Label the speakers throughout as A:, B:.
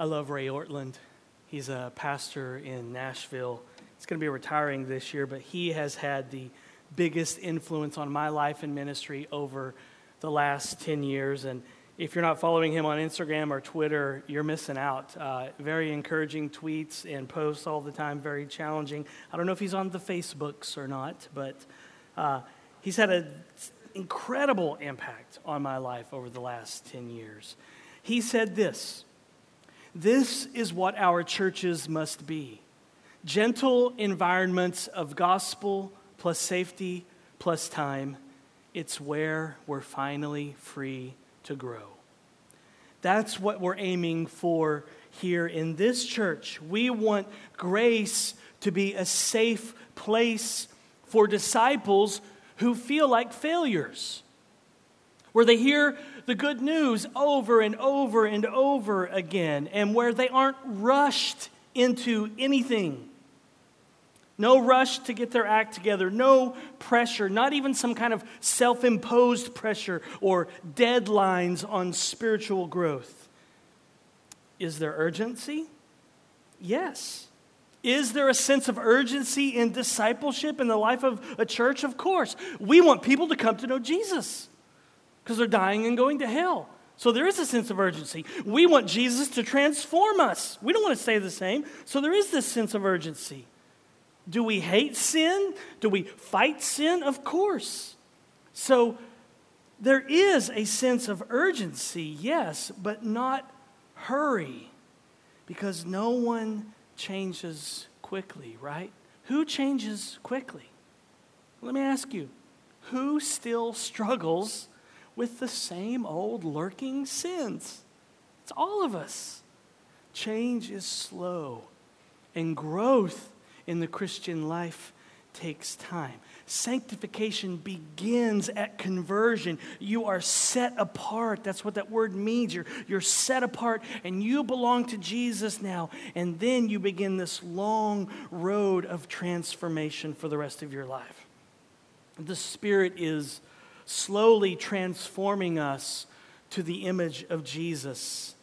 A: I love Ray Ortlund. He's a pastor in Nashville. He's going to be retiring this year, but he has had the biggest influence on my life and ministry over the last 10 years. And if you're not following him on Instagram or Twitter, you're missing out. Uh, very encouraging tweets and posts all the time, very challenging. I don't know if he's on the Facebooks or not, but uh, he's had an incredible impact on my life over the last 10 years. He said this This is what our churches must be gentle environments of gospel plus safety plus time. It's where we're finally free to grow. That's what we're aiming for here in this church. We want grace to be a safe place for disciples who feel like failures, where they hear the good news over and over and over again, and where they aren't rushed into anything. No rush to get their act together, no pressure, not even some kind of self imposed pressure or deadlines on spiritual growth. Is there urgency? Yes. Is there a sense of urgency in discipleship in the life of a church? Of course. We want people to come to know Jesus because they're dying and going to hell. So there is a sense of urgency. We want Jesus to transform us. We don't want to stay the same. So there is this sense of urgency. Do we hate sin? Do we fight sin? Of course. So there is a sense of urgency, yes, but not hurry, because no one changes quickly, right? Who changes quickly? Let me ask you who still struggles with the same old lurking sins? It's all of us. Change is slow, and growth in the Christian life takes time. Sanctification begins at conversion. You are set apart. That's what that word means. You're, you're set apart and you belong to Jesus now. And then you begin this long road of transformation for the rest of your life. The Spirit is slowly transforming us to the image of Jesus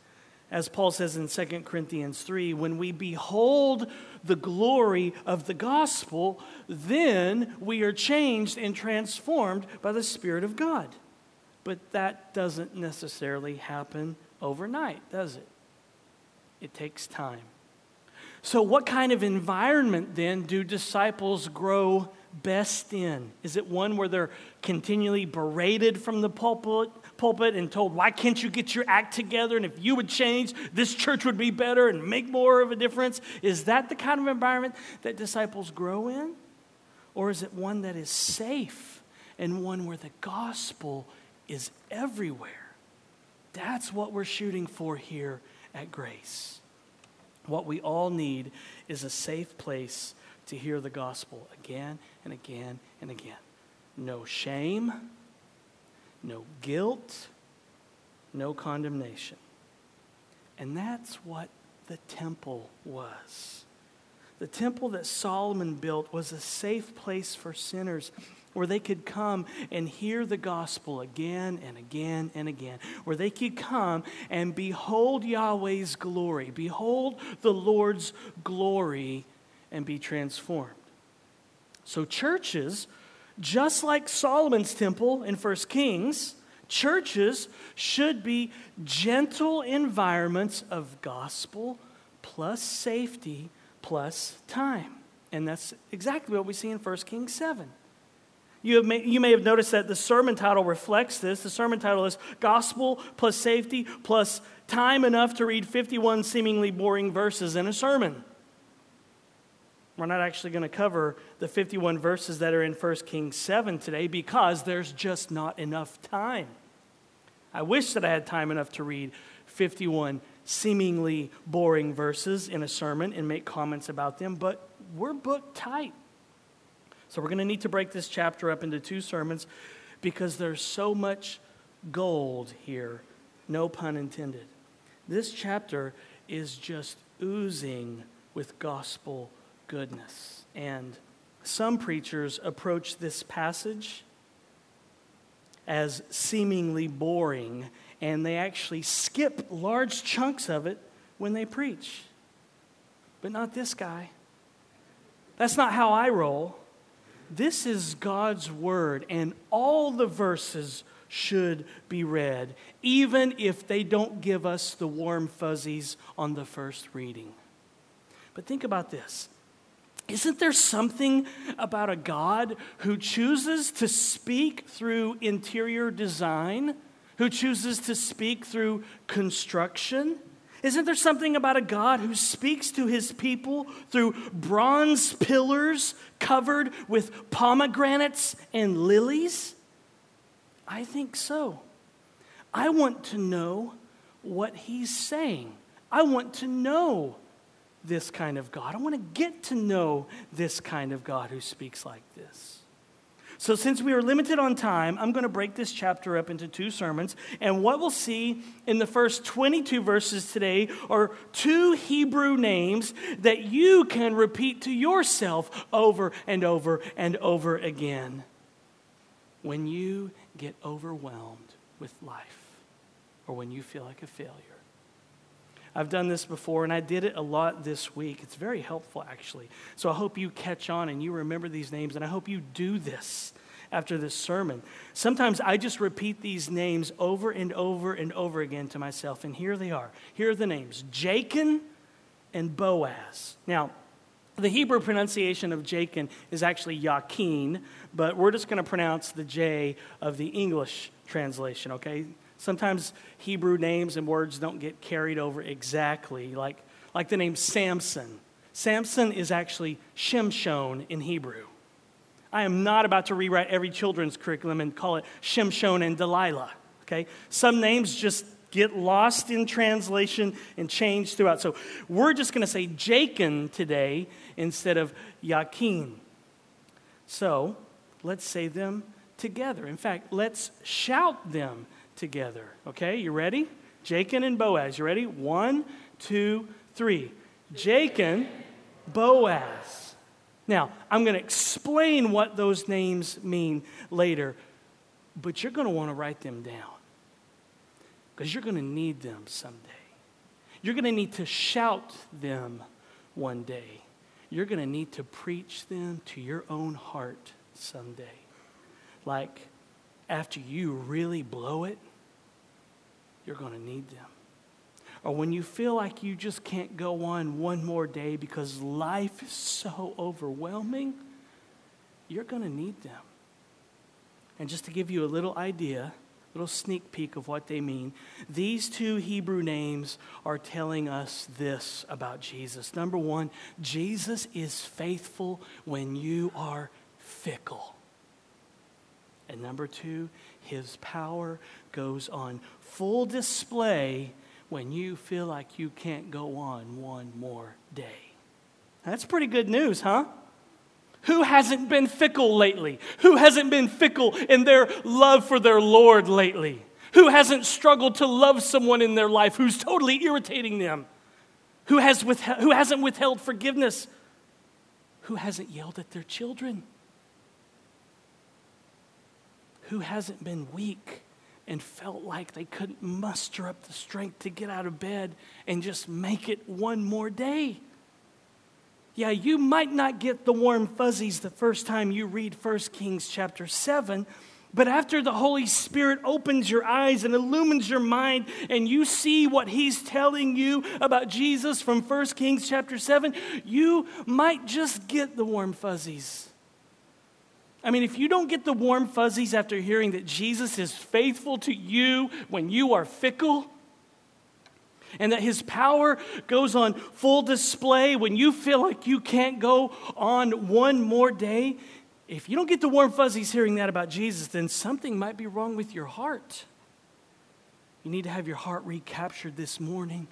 A: as Paul says in 2 Corinthians 3, when we behold the glory of the gospel, then we are changed and transformed by the Spirit of God. But that doesn't necessarily happen overnight, does it? It takes time. So, what kind of environment then do disciples grow best in? Is it one where they're continually berated from the pulpit, pulpit and told, Why can't you get your act together? And if you would change, this church would be better and make more of a difference? Is that the kind of environment that disciples grow in? Or is it one that is safe and one where the gospel is everywhere? That's what we're shooting for here at Grace. What we all need is a safe place to hear the gospel again and again and again. No shame, no guilt, no condemnation. And that's what the temple was. The temple that Solomon built was a safe place for sinners where they could come and hear the gospel again and again and again, where they could come and behold Yahweh's glory, behold the Lord's glory, and be transformed. So, churches just like Solomon's temple in 1 Kings, churches should be gentle environments of gospel plus safety plus time. And that's exactly what we see in 1 Kings 7. You, may, you may have noticed that the sermon title reflects this. The sermon title is Gospel plus Safety plus Time Enough to Read 51 Seemingly Boring Verses in a Sermon. We're not actually going to cover the 51 verses that are in 1 Kings 7 today because there's just not enough time. I wish that I had time enough to read 51 seemingly boring verses in a sermon and make comments about them, but we're booked tight. So we're going to need to break this chapter up into two sermons because there's so much gold here, no pun intended. This chapter is just oozing with gospel goodness. And some preachers approach this passage as seemingly boring, and they actually skip large chunks of it when they preach. But not this guy. That's not how I roll. This is God's word, and all the verses should be read, even if they don't give us the warm fuzzies on the first reading. But think about this. Isn't there something about a God who chooses to speak through interior design, who chooses to speak through construction? Isn't there something about a God who speaks to his people through bronze pillars covered with pomegranates and lilies? I think so. I want to know what he's saying. I want to know this kind of God. I want to get to know this kind of God who speaks like this. So, since we are limited on time, I'm going to break this chapter up into two sermons. And what we'll see in the first 22 verses today are two Hebrew names that you can repeat to yourself over and over and over again when you get overwhelmed with life or when you feel like a failure. I've done this before, and I did it a lot this week. It's very helpful, actually. So I hope you catch on and you remember these names, and I hope you do this after this sermon. Sometimes I just repeat these names over and over and over again to myself, and here they are. Here are the names Jachin and Boaz. Now, the Hebrew pronunciation of Jachin is actually Yakin, but we're just going to pronounce the J of the English translation, okay? Sometimes Hebrew names and words don't get carried over exactly, like, like the name Samson. Samson is actually Shimshon in Hebrew. I am not about to rewrite every children's curriculum and call it Shimshon and Delilah. Okay? Some names just get lost in translation and change throughout. So we're just going to say Jachin today instead of Yakin. So let's say them together. In fact, let's shout them together. Okay, you ready? Jachin and Boaz. You ready? One, two, three. Jachin, Boaz. Now, I'm going to explain what those names mean later, but you're going to want to write them down because you're going to need them someday. You're going to need to shout them one day. You're going to need to preach them to your own heart someday. Like, after you really blow it, you're going to need them. Or when you feel like you just can't go on one more day because life is so overwhelming, you're going to need them. And just to give you a little idea, a little sneak peek of what they mean, these two Hebrew names are telling us this about Jesus. Number one, Jesus is faithful when you are fickle. And number two, his power goes on full display when you feel like you can't go on one more day. That's pretty good news, huh? Who hasn't been fickle lately? Who hasn't been fickle in their love for their Lord lately? Who hasn't struggled to love someone in their life who's totally irritating them? Who, has withheld, who hasn't withheld forgiveness? Who hasn't yelled at their children? who hasn't been weak and felt like they couldn't muster up the strength to get out of bed and just make it one more day? Yeah, you might not get the warm fuzzies the first time you read 1 Kings chapter 7, but after the Holy Spirit opens your eyes and illumines your mind and you see what he's telling you about Jesus from 1 Kings chapter 7, you might just get the warm fuzzies. I mean, if you don't get the warm fuzzies after hearing that Jesus is faithful to you when you are fickle, and that his power goes on full display when you feel like you can't go on one more day, if you don't get the warm fuzzies hearing that about Jesus, then something might be wrong with your heart. You need to have your heart recaptured this morning,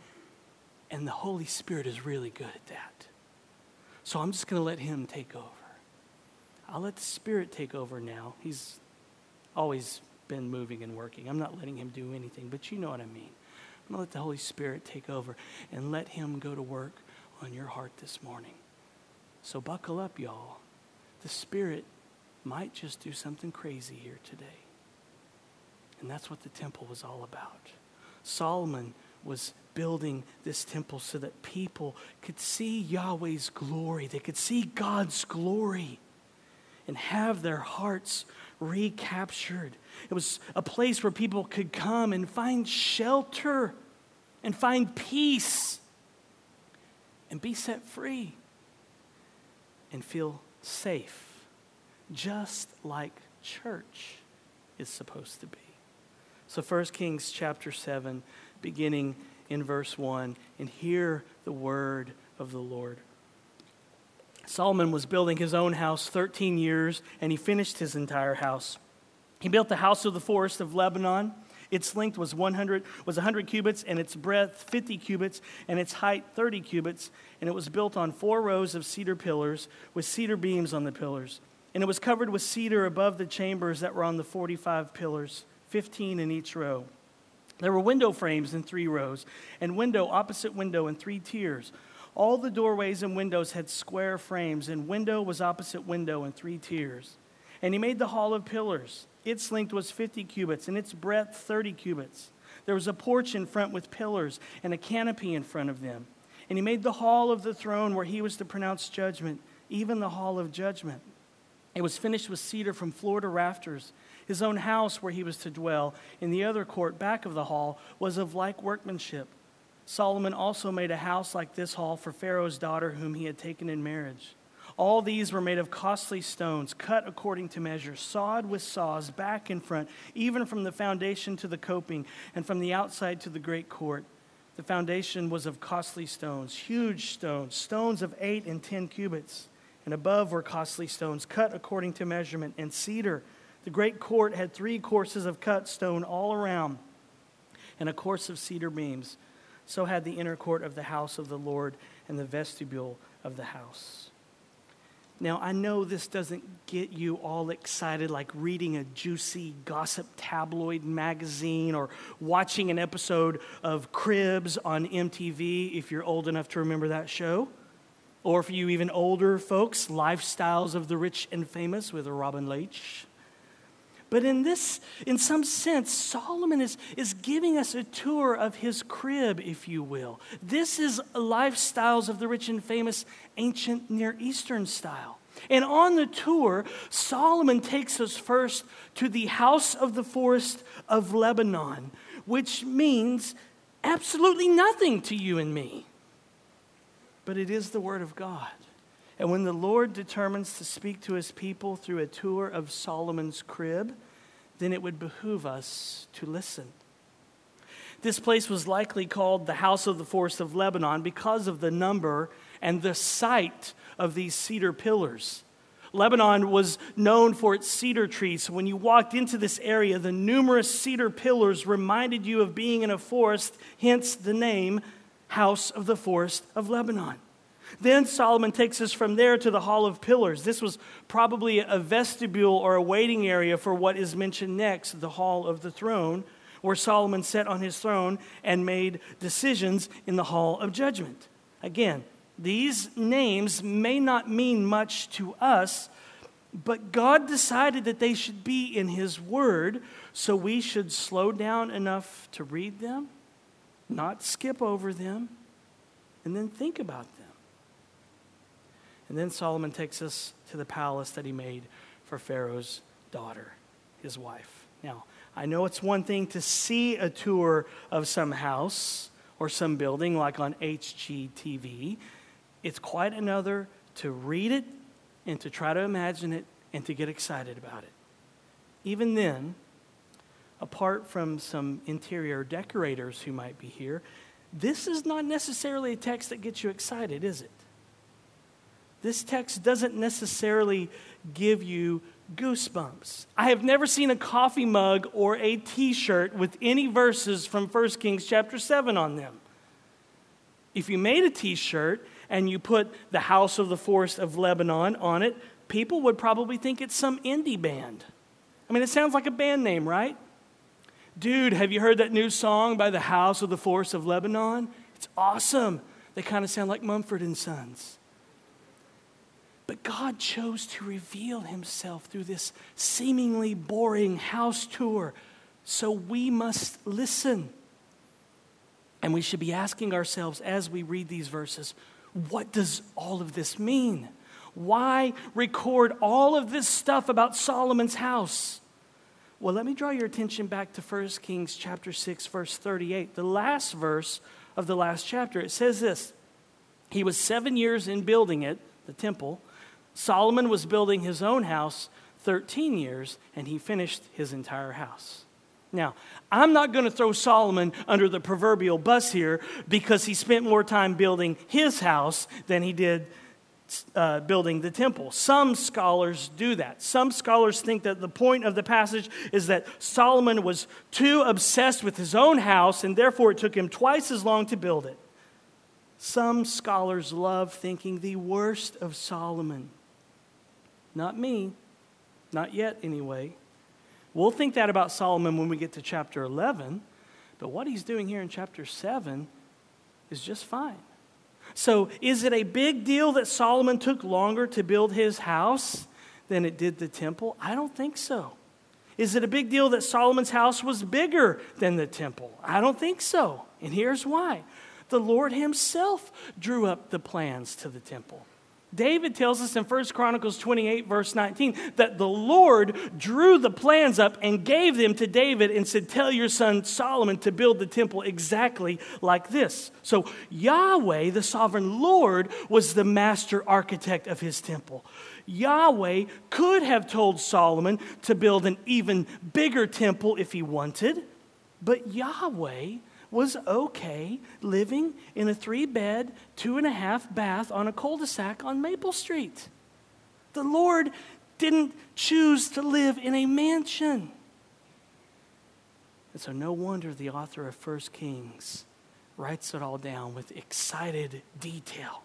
A: and the Holy Spirit is really good at that. So I'm just going to let him take over. I'll let the Spirit take over now. He's always been moving and working. I'm not letting him do anything, but you know what I mean. I'm going to let the Holy Spirit take over and let him go to work on your heart this morning. So buckle up, y'all. The Spirit might just do something crazy here today. And that's what the temple was all about. Solomon was building this temple so that people could see Yahweh's glory. They could see God's glory and have their hearts recaptured. It was a place where people could come and find shelter and find peace and be set free and feel safe, just like church is supposed to be. So 1 Kings chapter 7, beginning in verse 1, and hear the word of the Lord. Solomon was building his own house 13 years, and he finished his entire house. He built the house of the forest of Lebanon. Its length was 100, was 100 cubits, and its breadth 50 cubits, and its height 30 cubits. And it was built on four rows of cedar pillars with cedar beams on the pillars. And it was covered with cedar above the chambers that were on the 45 pillars, 15 in each row. There were window frames in three rows, and window opposite window in three tiers. All the doorways and windows had square frames, and window was opposite window in three tiers. And he made the hall of pillars. Its length was 50 cubits, and its breadth 30 cubits. There was a porch in front with pillars, and a canopy in front of them. And he made the hall of the throne where he was to pronounce judgment, even the hall of judgment. It was finished with cedar from floor to rafters. His own house where he was to dwell in the other court back of the hall was of like workmanship. Solomon also made a house like this hall for Pharaoh's daughter, whom he had taken in marriage. All these were made of costly stones, cut according to measure, sawed with saws, back and front, even from the foundation to the coping, and from the outside to the great court. The foundation was of costly stones, huge stones, stones of eight and ten cubits. And above were costly stones, cut according to measurement, and cedar. The great court had three courses of cut stone all around, and a course of cedar beams. So had the inner court of the house of the Lord and the vestibule of the house. Now, I know this doesn't get you all excited like reading a juicy gossip tabloid magazine or watching an episode of Cribs on MTV, if you're old enough to remember that show. Or for you even older folks, Lifestyles of the Rich and Famous with Robin Leach. But in this, in some sense, Solomon is, is giving us a tour of his crib, if you will. This is lifestyles of the rich and famous ancient Near Eastern style. And on the tour, Solomon takes us first to the house of the forest of Lebanon, which means absolutely nothing to you and me. But it is the Word of God. And when the Lord determines to speak to his people through a tour of Solomon's crib, then it would behoove us to listen. This place was likely called the House of the Forest of Lebanon because of the number and the sight of these cedar pillars. Lebanon was known for its cedar trees. When you walked into this area, the numerous cedar pillars reminded you of being in a forest, hence the name House of the Forest of Lebanon. Then Solomon takes us from there to the Hall of Pillars. This was probably a vestibule or a waiting area for what is mentioned next, the Hall of the Throne, where Solomon sat on his throne and made decisions in the Hall of Judgment. Again, these names may not mean much to us, but God decided that they should be in His Word, so we should slow down enough to read them, not skip over them, and then think about them. And then Solomon takes us to the palace that he made for Pharaoh's daughter, his wife. Now, I know it's one thing to see a tour of some house or some building like on HGTV. It's quite another to read it and to try to imagine it and to get excited about it. Even then, apart from some interior decorators who might be here, this is not necessarily a text that gets you excited, is it? This text doesn't necessarily give you goosebumps. I have never seen a coffee mug or a t shirt with any verses from 1 Kings chapter 7 on them. If you made a t shirt and you put the House of the Forest of Lebanon on it, people would probably think it's some indie band. I mean, it sounds like a band name, right? Dude, have you heard that new song by the House of the Forest of Lebanon? It's awesome. They kind of sound like Mumford and Sons. But God chose to reveal himself through this seemingly boring house tour, so we must listen. And we should be asking ourselves as we read these verses what does all of this mean? Why record all of this stuff about Solomon's house? Well, let me draw your attention back to 1 Kings chapter 6 verse 38, the last verse of the last chapter. It says this. He was 7 years in building it, the temple. Solomon was building his own house 13 years and he finished his entire house. Now, I'm not going to throw Solomon under the proverbial bus here because he spent more time building his house than he did uh, building the temple. Some scholars do that. Some scholars think that the point of the passage is that Solomon was too obsessed with his own house and therefore it took him twice as long to build it. Some scholars love thinking the worst of Solomon. Not me, not yet anyway. We'll think that about Solomon when we get to chapter 11, but what he's doing here in chapter 7 is just fine. So, is it a big deal that Solomon took longer to build his house than it did the temple? I don't think so. Is it a big deal that Solomon's house was bigger than the temple? I don't think so. And here's why the Lord Himself drew up the plans to the temple. David tells us in 1 Chronicles 28, verse 19, that the Lord drew the plans up and gave them to David and said, Tell your son Solomon to build the temple exactly like this. So, Yahweh, the sovereign Lord, was the master architect of his temple. Yahweh could have told Solomon to build an even bigger temple if he wanted, but Yahweh was okay living in a three bed, two and a half bath on a cul de sac on Maple Street. The Lord didn't choose to live in a mansion. And so, no wonder the author of First Kings writes it all down with excited detail.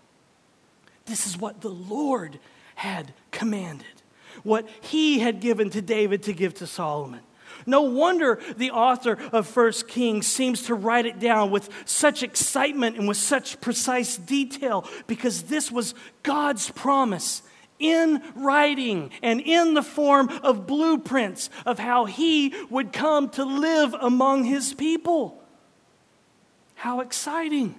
A: This is what the Lord had commanded, what he had given to David to give to Solomon. No wonder the author of First Kings seems to write it down with such excitement and with such precise detail because this was God's promise in writing and in the form of blueprints of how he would come to live among his people. How exciting!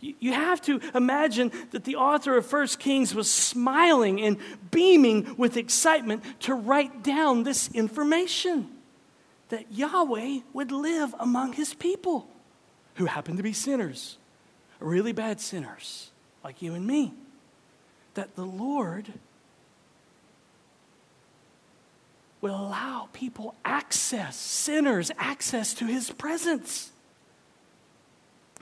A: You have to imagine that the author of First Kings was smiling and beaming with excitement to write down this information that Yahweh would live among his people who happen to be sinners, really bad sinners like you and me. That the Lord will allow people access, sinners, access to his presence.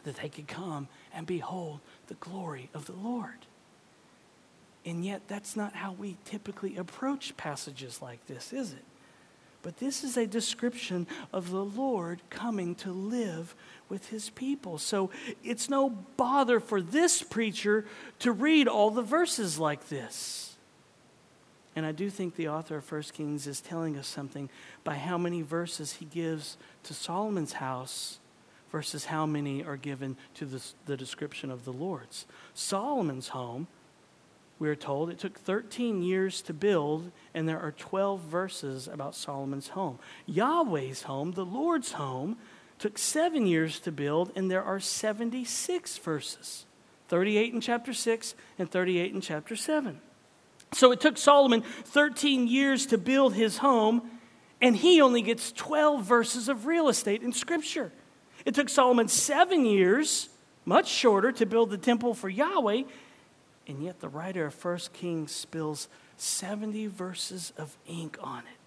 A: That they could come and behold the glory of the Lord. And yet, that's not how we typically approach passages like this, is it? But this is a description of the Lord coming to live with his people. So it's no bother for this preacher to read all the verses like this. And I do think the author of 1 Kings is telling us something by how many verses he gives to Solomon's house versus how many are given to the, the description of the Lord's. Solomon's home we are told it took 13 years to build, and there are 12 verses about Solomon's home. Yahweh's home, the Lord's home, took seven years to build, and there are 76 verses 38 in chapter 6 and 38 in chapter 7. So it took Solomon 13 years to build his home, and he only gets 12 verses of real estate in Scripture. It took Solomon seven years, much shorter, to build the temple for Yahweh, and yet the writer of First Kings spills 70 verses of ink on it.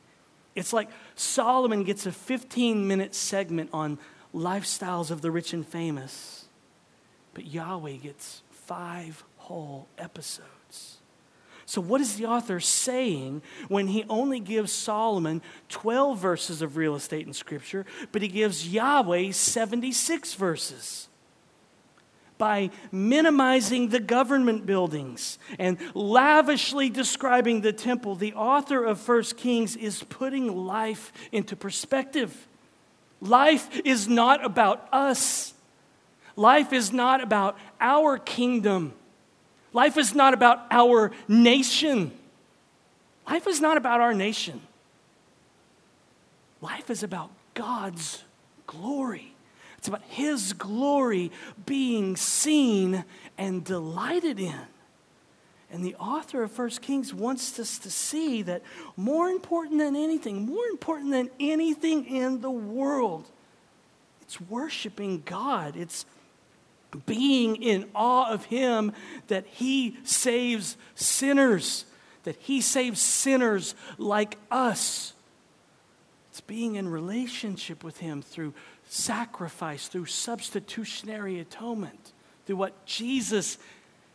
A: It's like Solomon gets a 15 minute segment on lifestyles of the rich and famous, but Yahweh gets five whole episodes. So, what is the author saying when he only gives Solomon 12 verses of real estate in Scripture, but he gives Yahweh 76 verses? By minimizing the government buildings and lavishly describing the temple, the author of First Kings is putting life into perspective. Life is not about us. Life is not about our kingdom. Life is not about our nation. Life is not about our nation. Life is about God's glory. It's about His glory being seen and delighted in. And the author of First Kings wants us to see that more important than anything, more important than anything in the world, it's worshiping God. It's being in awe of Him that He saves sinners, that He saves sinners like us. It's being in relationship with Him through sacrifice, through substitutionary atonement, through what Jesus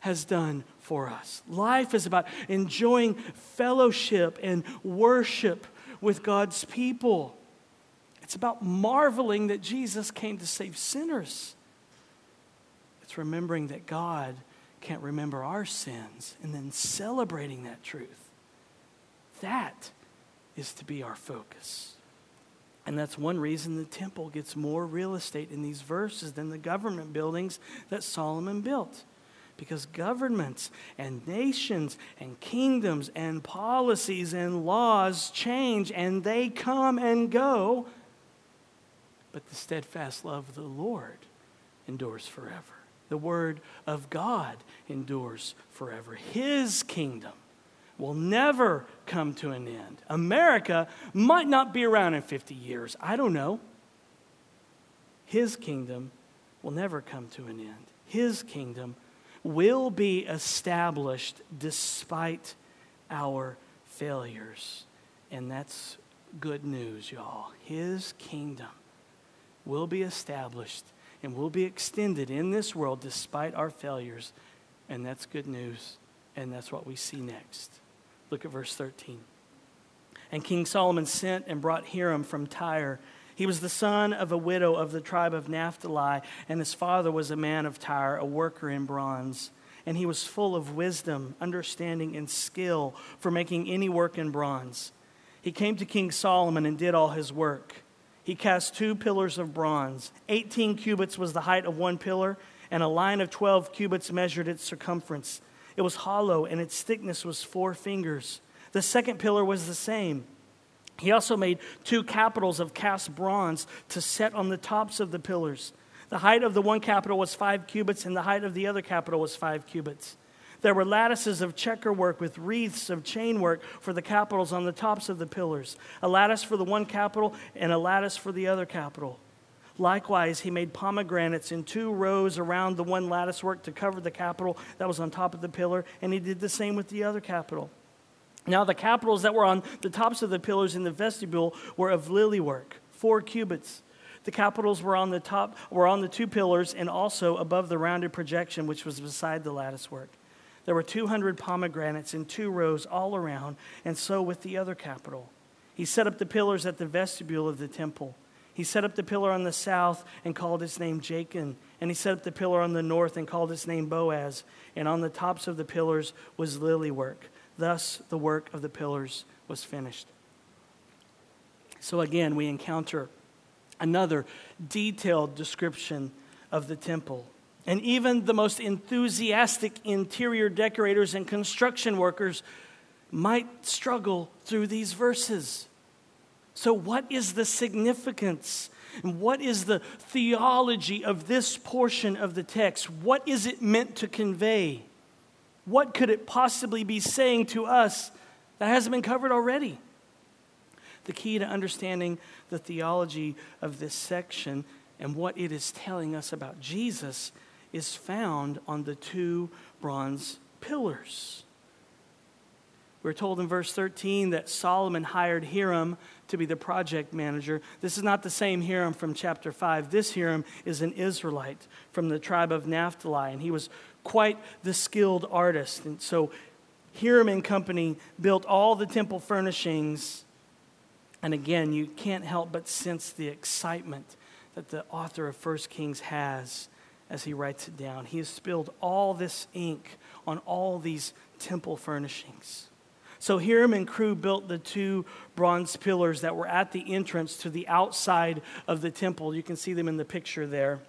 A: has done for us. Life is about enjoying fellowship and worship with God's people. It's about marveling that Jesus came to save sinners. It's remembering that God can't remember our sins and then celebrating that truth. That is to be our focus. And that's one reason the temple gets more real estate in these verses than the government buildings that Solomon built because governments and nations and kingdoms and policies and laws change and they come and go. But the steadfast love of the Lord endures forever. The word of God endures forever. His kingdom will never come to an end. America might not be around in 50 years. I don't know. His kingdom will never come to an end. His kingdom will be established despite our failures. And that's good news, y'all. His kingdom will be established and will be extended in this world despite our failures. And that's good news. And that's what we see next. Look at verse 13. And King Solomon sent and brought Hiram from Tyre he was the son of a widow of the tribe of Naphtali, and his father was a man of Tyre, a worker in bronze. And he was full of wisdom, understanding, and skill for making any work in bronze. He came to King Solomon and did all his work. He cast two pillars of bronze. Eighteen cubits was the height of one pillar, and a line of twelve cubits measured its circumference. It was hollow, and its thickness was four fingers. The second pillar was the same. He also made two capitals of cast bronze to set on the tops of the pillars. The height of the one capital was five cubits, and the height of the other capital was five cubits. There were lattices of checkerwork with wreaths of chainwork for the capitals on the tops of the pillars, a lattice for the one capital and a lattice for the other capital. Likewise, he made pomegranates in two rows around the one lattice work to cover the capital that was on top of the pillar, and he did the same with the other capital. Now, the capitals that were on the tops of the pillars in the vestibule were of lily work, four cubits. The capitals were on the top, were on the two pillars, and also above the rounded projection which was beside the lattice work. There were 200 pomegranates in two rows all around, and so with the other capital. He set up the pillars at the vestibule of the temple. He set up the pillar on the south and called its name Jachin. And he set up the pillar on the north and called its name Boaz. And on the tops of the pillars was lily work. Thus, the work of the pillars was finished. So, again, we encounter another detailed description of the temple. And even the most enthusiastic interior decorators and construction workers might struggle through these verses. So, what is the significance? And what is the theology of this portion of the text? What is it meant to convey? What could it possibly be saying to us that hasn't been covered already? The key to understanding the theology of this section and what it is telling us about Jesus is found on the two bronze pillars. We're told in verse 13 that Solomon hired Hiram to be the project manager. This is not the same Hiram from chapter 5. This Hiram is an Israelite from the tribe of Naphtali, and he was quite the skilled artist. And so Hiram and Company built all the temple furnishings. And again, you can't help but sense the excitement that the author of First Kings has as he writes it down. He has spilled all this ink on all these temple furnishings. So Hiram and crew built the two bronze pillars that were at the entrance to the outside of the temple. You can see them in the picture there.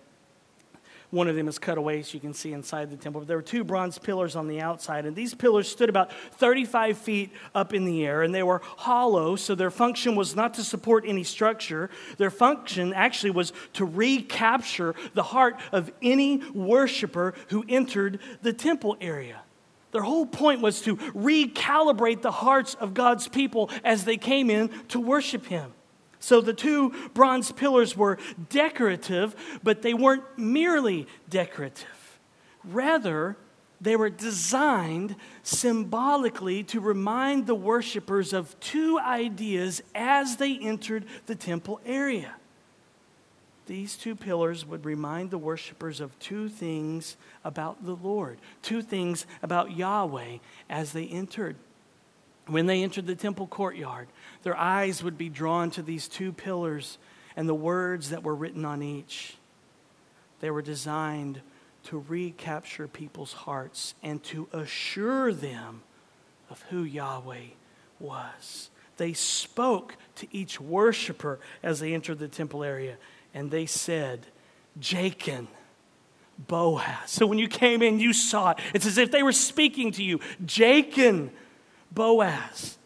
A: One of them is cut away, so you can see inside the temple. But there were two bronze pillars on the outside, and these pillars stood about 35 feet up in the air, and they were hollow, so their function was not to support any structure. Their function actually was to recapture the heart of any worshiper who entered the temple area. Their whole point was to recalibrate the hearts of God's people as they came in to worship Him. So the two bronze pillars were decorative, but they weren't merely decorative. Rather, they were designed symbolically to remind the worshipers of two ideas as they entered the temple area. These two pillars would remind the worshipers of two things about the Lord, two things about Yahweh as they entered. When they entered the temple courtyard, their eyes would be drawn to these two pillars and the words that were written on each. They were designed to recapture people's hearts and to assure them of who Yahweh was. They spoke to each worshiper as they entered the temple area, and they said, Jachin, Boaz. So when you came in, you saw it. It's as if they were speaking to you. Jachin, Boaz.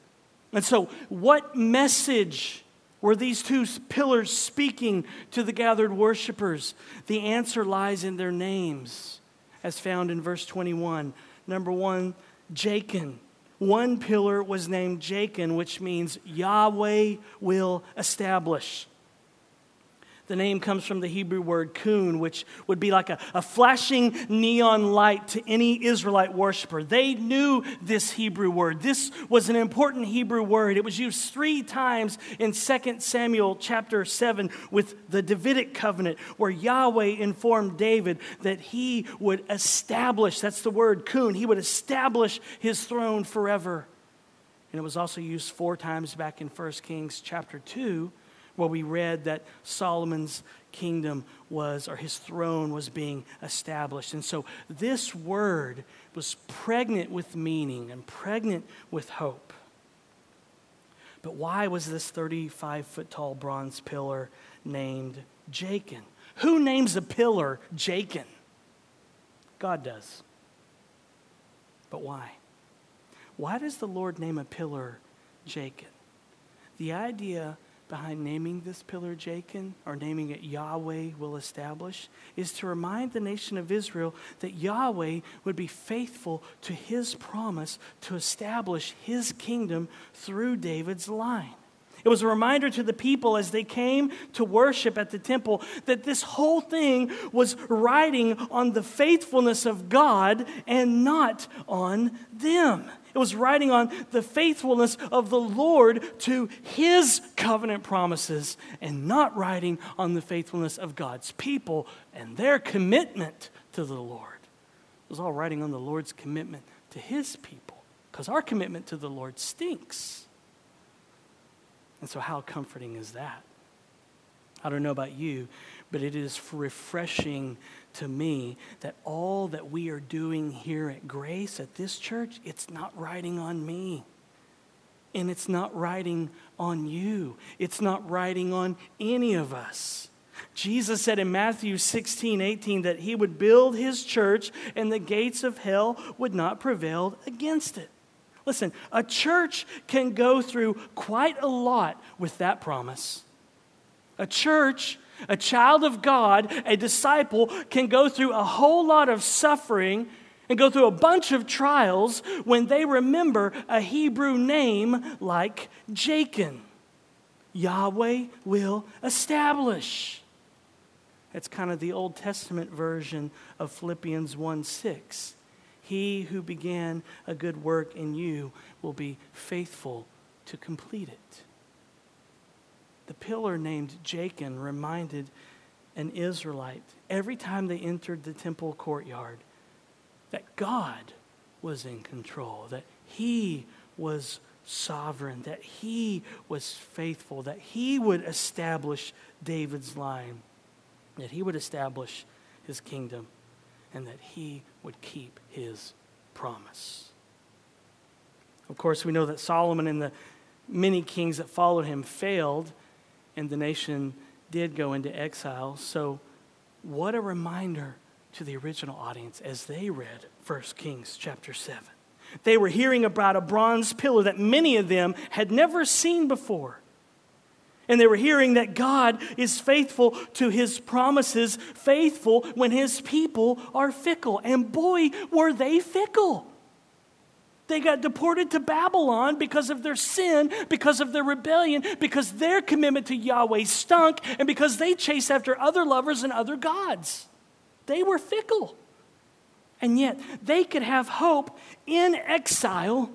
A: And so, what message were these two pillars speaking to the gathered worshipers? The answer lies in their names, as found in verse 21. Number one, Jachin. One pillar was named Jachin, which means Yahweh will establish. The name comes from the Hebrew word kun, which would be like a, a flashing neon light to any Israelite worshiper. They knew this Hebrew word. This was an important Hebrew word. It was used three times in 2 Samuel chapter 7 with the Davidic covenant, where Yahweh informed David that he would establish, that's the word kun, he would establish his throne forever. And it was also used four times back in 1 Kings chapter 2 where we read that Solomon's kingdom was, or his throne was being established. And so this word was pregnant with meaning and pregnant with hope. But why was this 35 foot tall bronze pillar named Jachin? Who names a pillar Jachin? God does. But why? Why does the Lord name a pillar Jachin? The idea behind naming this pillar Jachin, or naming it Yahweh will establish, is to remind the nation of Israel that Yahweh would be faithful to his promise to establish his kingdom through David's line. It was a reminder to the people as they came to worship at the temple that this whole thing was riding on the faithfulness of God and not on them. It was writing on the faithfulness of the Lord to his covenant promises and not writing on the faithfulness of God's people and their commitment to the Lord. It was all writing on the Lord's commitment to his people because our commitment to the Lord stinks. And so, how comforting is that? I don't know about you, but it is refreshing to me that all that we are doing here at Grace, at this church, it's not riding on me. And it's not riding on you. It's not riding on any of us. Jesus said in Matthew 16, 18 that he would build his church and the gates of hell would not prevail against it. Listen, a church can go through quite a lot with that promise. A church a child of God, a disciple, can go through a whole lot of suffering and go through a bunch of trials when they remember a Hebrew name like Jachin. Yahweh will establish. That's kind of the Old Testament version of Philippians 1 6. He who began a good work in you will be faithful to complete it. The pillar named Jachin reminded an Israelite every time they entered the temple courtyard that God was in control, that He was sovereign, that He was faithful, that He would establish David's line, that He would establish His kingdom, and that He would keep His promise. Of course, we know that Solomon and the many kings that followed him failed and the nation did go into exile. So, what a reminder to the original audience as they read 1 Kings chapter 7. They were hearing about a bronze pillar that many of them had never seen before. And they were hearing that God is faithful to his promises, faithful when his people are fickle. And boy, were they fickle. They got deported to Babylon because of their sin, because of their rebellion, because their commitment to Yahweh stunk, and because they chased after other lovers and other gods. They were fickle. And yet, they could have hope in exile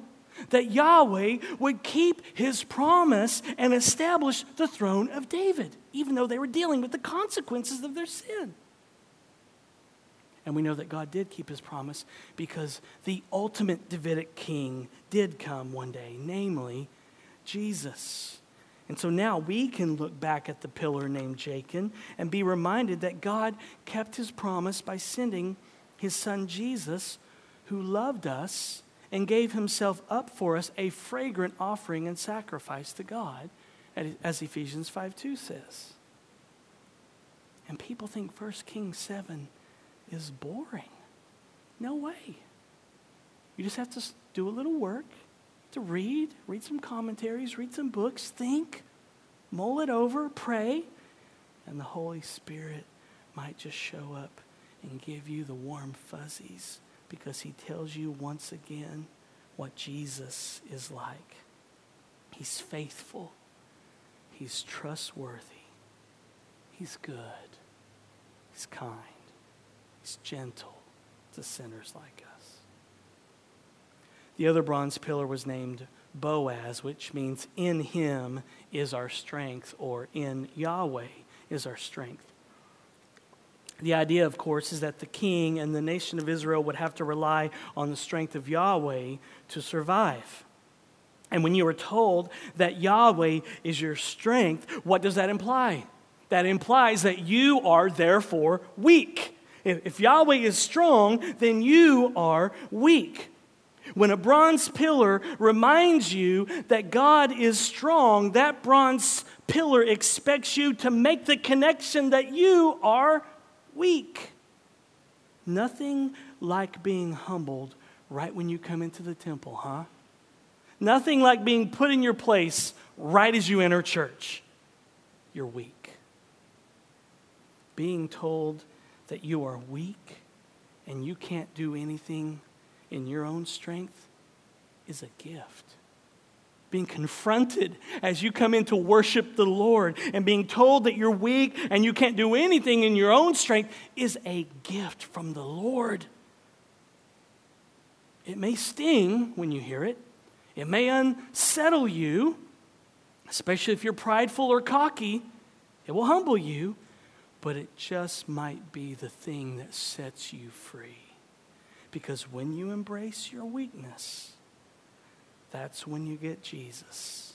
A: that Yahweh would keep his promise and establish the throne of David, even though they were dealing with the consequences of their sin. And we know that God did keep his promise because the ultimate Davidic king did come one day, namely Jesus. And so now we can look back at the pillar named Jachin and be reminded that God kept his promise by sending his son Jesus, who loved us and gave himself up for us a fragrant offering and sacrifice to God, as Ephesians 5 2 says. And people think 1 Kings 7 is boring. No way. You just have to do a little work to read, read some commentaries, read some books, think, mull it over, pray, and the Holy Spirit might just show up and give you the warm fuzzies because he tells you once again what Jesus is like. He's faithful, he's trustworthy, he's good, he's kind, he's gentle to sinners like us. The other bronze pillar was named Boaz, which means in him is our strength, or in Yahweh is our strength. The idea, of course, is that the king and the nation of Israel would have to rely on the strength of Yahweh to survive. And when you are told that Yahweh is your strength, what does that imply? That implies that you are therefore weak. If Yahweh is strong, then you are weak. When a bronze pillar reminds you that God is strong, that bronze pillar expects you to make the connection that you are weak. Nothing like being humbled right when you come into the temple, huh? Nothing like being put in your place right as you enter church. You're weak. Being told that you are weak and you can't do anything in your own strength is a gift being confronted as you come in to worship the Lord and being told that you're weak and you can't do anything in your own strength is a gift from the Lord. It may sting when you hear it, it may unsettle you, especially if you're prideful or cocky. It will humble you, but it just might be the thing that sets you free. Because when you embrace your weakness, that's when you get Jesus.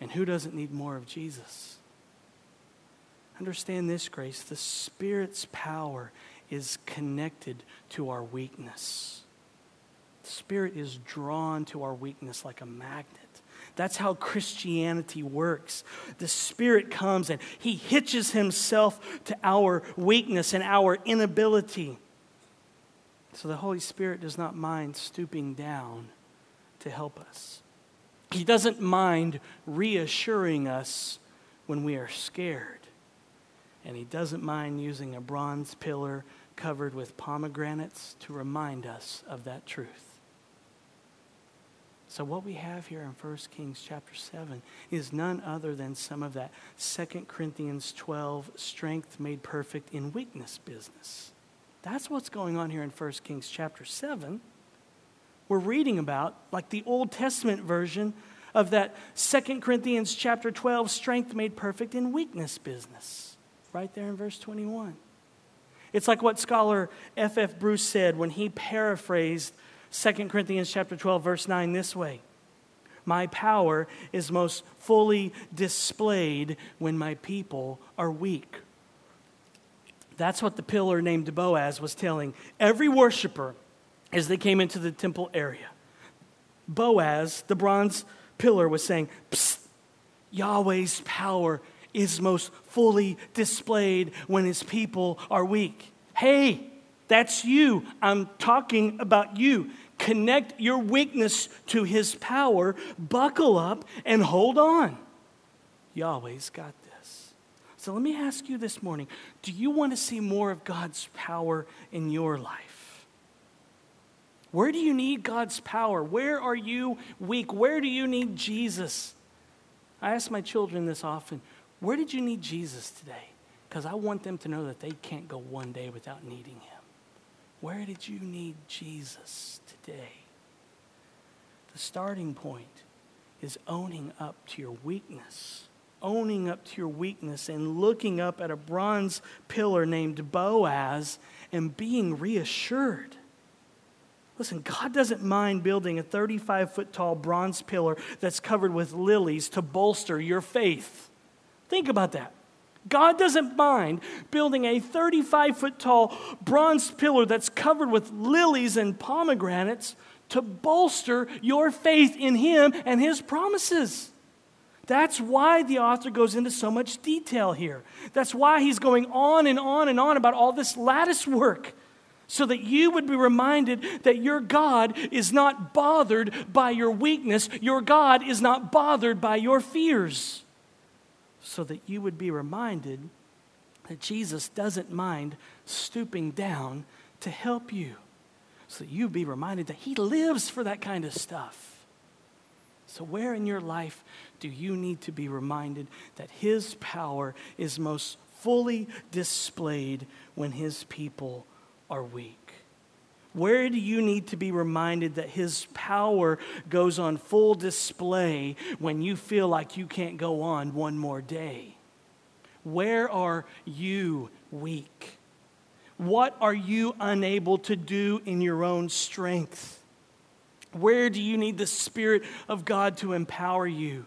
A: And who doesn't need more of Jesus? Understand this, Grace. The Spirit's power is connected to our weakness. The Spirit is drawn to our weakness like a magnet. That's how Christianity works. The Spirit comes and He hitches Himself to our weakness and our inability. So the Holy Spirit does not mind stooping down to help us. He doesn't mind reassuring us when we are scared. And He doesn't mind using a bronze pillar covered with pomegranates to remind us of that truth. So, what we have here in 1 Kings chapter 7 is none other than some of that 2 Corinthians 12 strength made perfect in weakness business. That's what's going on here in 1 Kings chapter 7 we're reading about, like the Old Testament version of that Second Corinthians chapter 12, strength made perfect in weakness business, right there in verse 21. It's like what scholar F.F. F. Bruce said when he paraphrased Second Corinthians chapter 12, verse 9 this way My power is most fully displayed when my people are weak. That's what the pillar named Boaz was telling every worshiper as they came into the temple area. Boaz, the bronze pillar, was saying, psst, Yahweh's power is most fully displayed when his people are weak. Hey, that's you. I'm talking about you. Connect your weakness to his power, buckle up, and hold on. Yahweh's got this. So let me ask you this morning do you want to see more of God's power in your life? Where do you need God's power? Where are you weak? Where do you need Jesus? I ask my children this often where did you need Jesus today? Because I want them to know that they can't go one day without needing him. Where did you need Jesus today? The starting point is owning up to your weakness. Owning up to your weakness and looking up at a bronze pillar named Boaz and being reassured. Listen, God doesn't mind building a 35 foot tall bronze pillar that's covered with lilies to bolster your faith. Think about that. God doesn't mind building a 35 foot tall bronze pillar that's covered with lilies and pomegranates to bolster your faith in Him and His promises. That's why the author goes into so much detail here. That's why he's going on and on and on about all this lattice work. So that you would be reminded that your God is not bothered by your weakness, your God is not bothered by your fears. So that you would be reminded that Jesus doesn't mind stooping down to help you, so that you'd be reminded that He lives for that kind of stuff. So, where in your life do you need to be reminded that His power is most fully displayed when His people are weak? Where do you need to be reminded that His power goes on full display when you feel like you can't go on one more day? Where are you weak? What are you unable to do in your own strength? Where do you need the Spirit of God to empower you?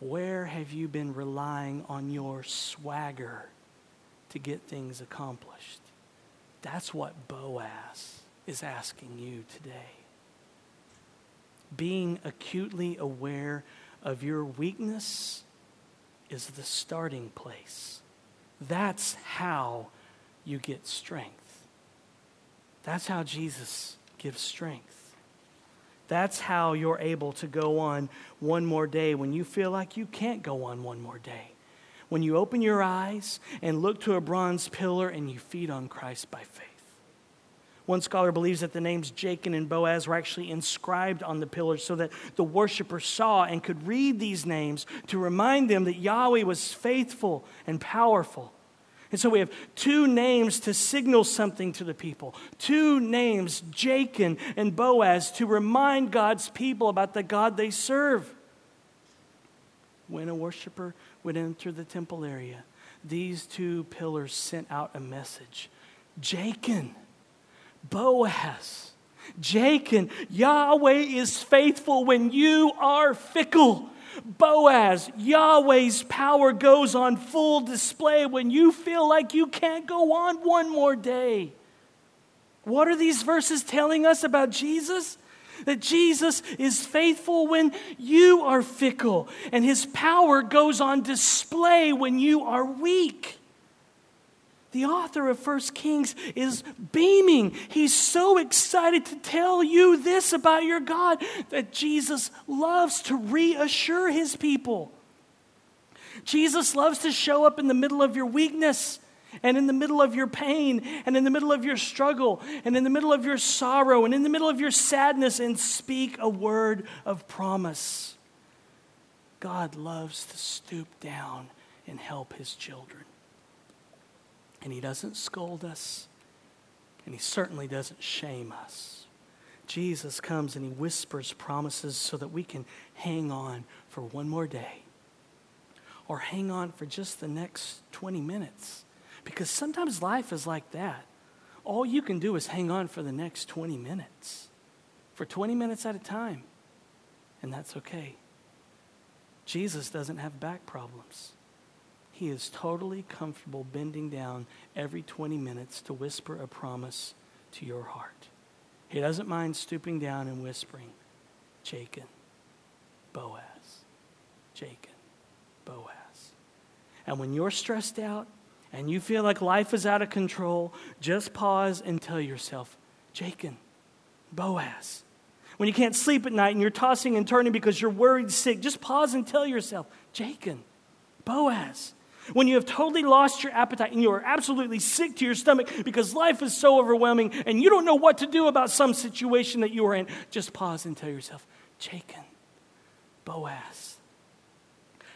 A: Where have you been relying on your swagger to get things accomplished? That's what Boaz is asking you today. Being acutely aware of your weakness is the starting place. That's how you get strength. That's how Jesus gives strength. That's how you're able to go on one more day when you feel like you can't go on one more day when you open your eyes and look to a bronze pillar and you feed on Christ by faith. One scholar believes that the names Jachin and Boaz were actually inscribed on the pillars so that the worshiper saw and could read these names to remind them that Yahweh was faithful and powerful. And so we have two names to signal something to the people. Two names, Jachin and Boaz, to remind God's people about the God they serve. When a worshiper would enter the temple area, these two pillars sent out a message Jachin, Boaz, Jachin, Yahweh is faithful when you are fickle. Boaz, Yahweh's power goes on full display when you feel like you can't go on one more day. What are these verses telling us about Jesus? That Jesus is faithful when you are fickle, and his power goes on display when you are weak. The author of First Kings is beaming. He's so excited to tell you this about your God that Jesus loves to reassure his people. Jesus loves to show up in the middle of your weakness and in the middle of your pain, and in the middle of your struggle, and in the middle of your sorrow, and in the middle of your sadness, and speak a word of promise. God loves to stoop down and help his children. And he doesn't scold us, and he certainly doesn't shame us. Jesus comes and he whispers promises so that we can hang on for one more day or hang on for just the next 20 minutes because sometimes life is like that. All you can do is hang on for the next 20 minutes, for 20 minutes at a time, and that's okay. Jesus doesn't have back problems. He is totally comfortable bending down every 20 minutes to whisper a promise to your heart. He doesn't mind stooping down and whispering, Jachin, Boaz, Jachin, Boaz. And when you're stressed out and you feel like life is out of control, just pause and tell yourself, Jachin, Boaz. When you can't sleep at night and you're tossing and turning because you're worried sick, just pause and tell yourself, Jachin, Boaz. When you have totally lost your appetite and you are absolutely sick to your stomach because life is so overwhelming and you don't know what to do about some situation that you are in, just pause and tell yourself, Jachin, Boaz.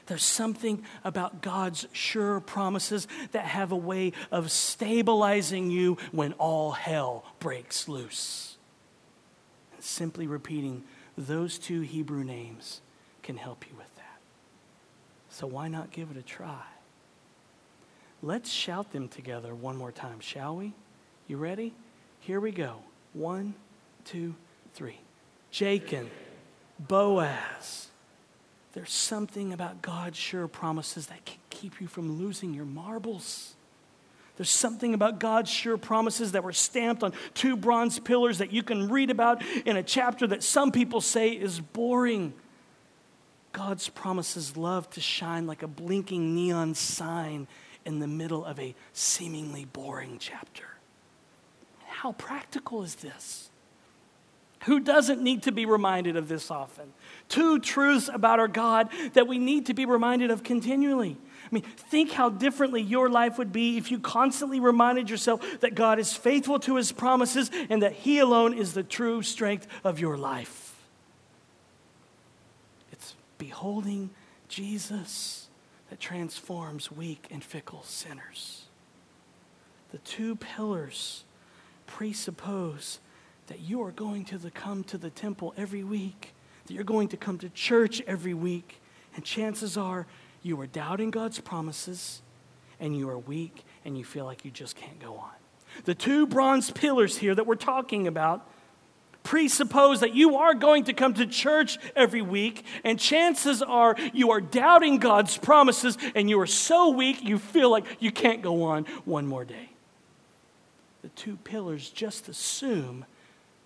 A: There's something about God's sure promises that have a way of stabilizing you when all hell breaks loose. And simply repeating those two Hebrew names can help you with that. So why not give it a try? Let's shout them together one more time, shall we? You ready? Here we go. One, two, three. Jachin, Boaz. There's something about God's sure promises that can keep you from losing your marbles. There's something about God's sure promises that were stamped on two bronze pillars that you can read about in a chapter that some people say is boring. God's promises love to shine like a blinking neon sign in the middle of a seemingly boring chapter. How practical is this? Who doesn't need to be reminded of this often? Two truths about our God that we need to be reminded of continually. I mean, think how differently your life would be if you constantly reminded yourself that God is faithful to his promises and that he alone is the true strength of your life. It's beholding Jesus that transforms weak and fickle sinners. The two pillars presuppose that you are going to the, come to the temple every week, that you're going to come to church every week, and chances are you are doubting God's promises and you are weak and you feel like you just can't go on. The two bronze pillars here that we're talking about presuppose that you are going to come to church every week, and chances are you are doubting God's promises and you are so weak you feel like you can't go on one more day. The two pillars just assume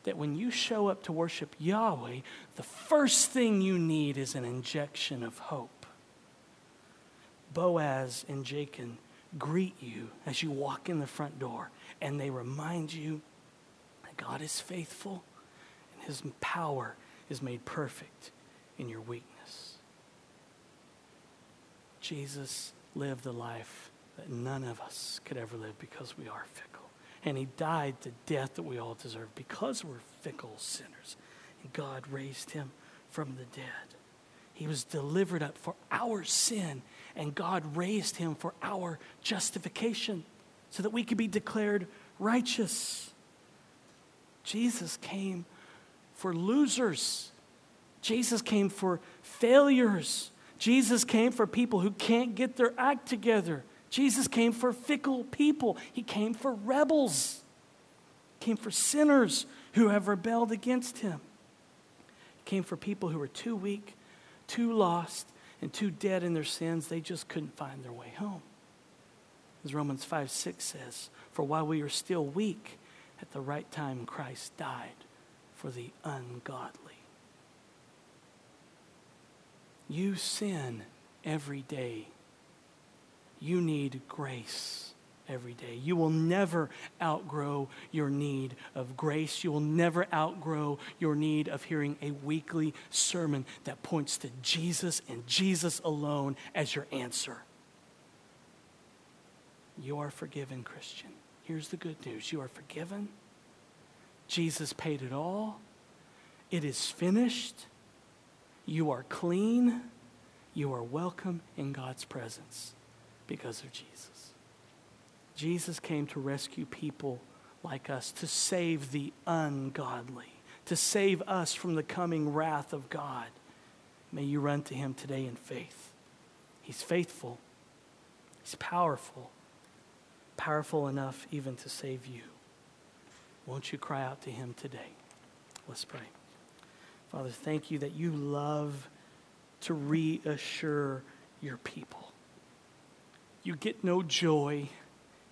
A: that when you show up to worship Yahweh, the first thing you need is an injection of hope. Boaz and Jachin greet you as you walk in the front door, and they remind you that God is faithful and his power is made perfect in your weakness. Jesus lived the life that none of us could ever live because we are fickle. And he died the death that we all deserve because we're fickle sinners. And God raised him from the dead. He was delivered up for our sin, and God raised him for our justification so that we could be declared righteous. Jesus came for losers. Jesus came for failures. Jesus came for people who can't get their act together. Jesus came for fickle people. He came for rebels. He came for sinners who have rebelled against him. He came for people who were too weak, too lost, and too dead in their sins, they just couldn't find their way home. As Romans 5 6 says, For while we were still weak, at the right time Christ died for the ungodly. You sin every day. You need grace every day. You will never outgrow your need of grace. You will never outgrow your need of hearing a weekly sermon that points to Jesus and Jesus alone as your answer. You are forgiven, Christian. Here's the good news you are forgiven Jesus paid it all. It is finished. You are clean. You are welcome in God's presence because of Jesus. Jesus came to rescue people like us, to save the ungodly, to save us from the coming wrath of God. May you run to him today in faith. He's faithful, he's powerful, powerful enough even to save you. Won't you cry out to him today? Let's pray. Father, thank you that you love to reassure your people. You get no joy,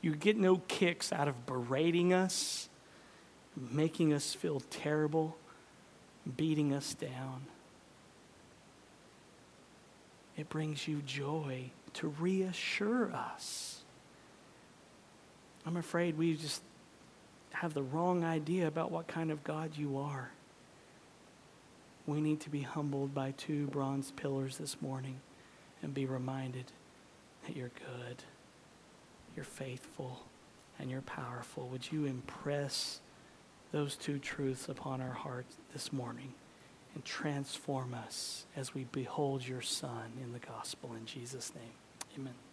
A: you get no kicks out of berating us, making us feel terrible, beating us down. It brings you joy to reassure us I'm afraid we just have the wrong idea about what kind of God you are. We need to be humbled by two bronze pillars this morning and be reminded that you're good, you're faithful, and you're powerful. Would you impress those two truths upon our hearts this morning and transform us as we behold your Son in the gospel in Jesus' name? Amen.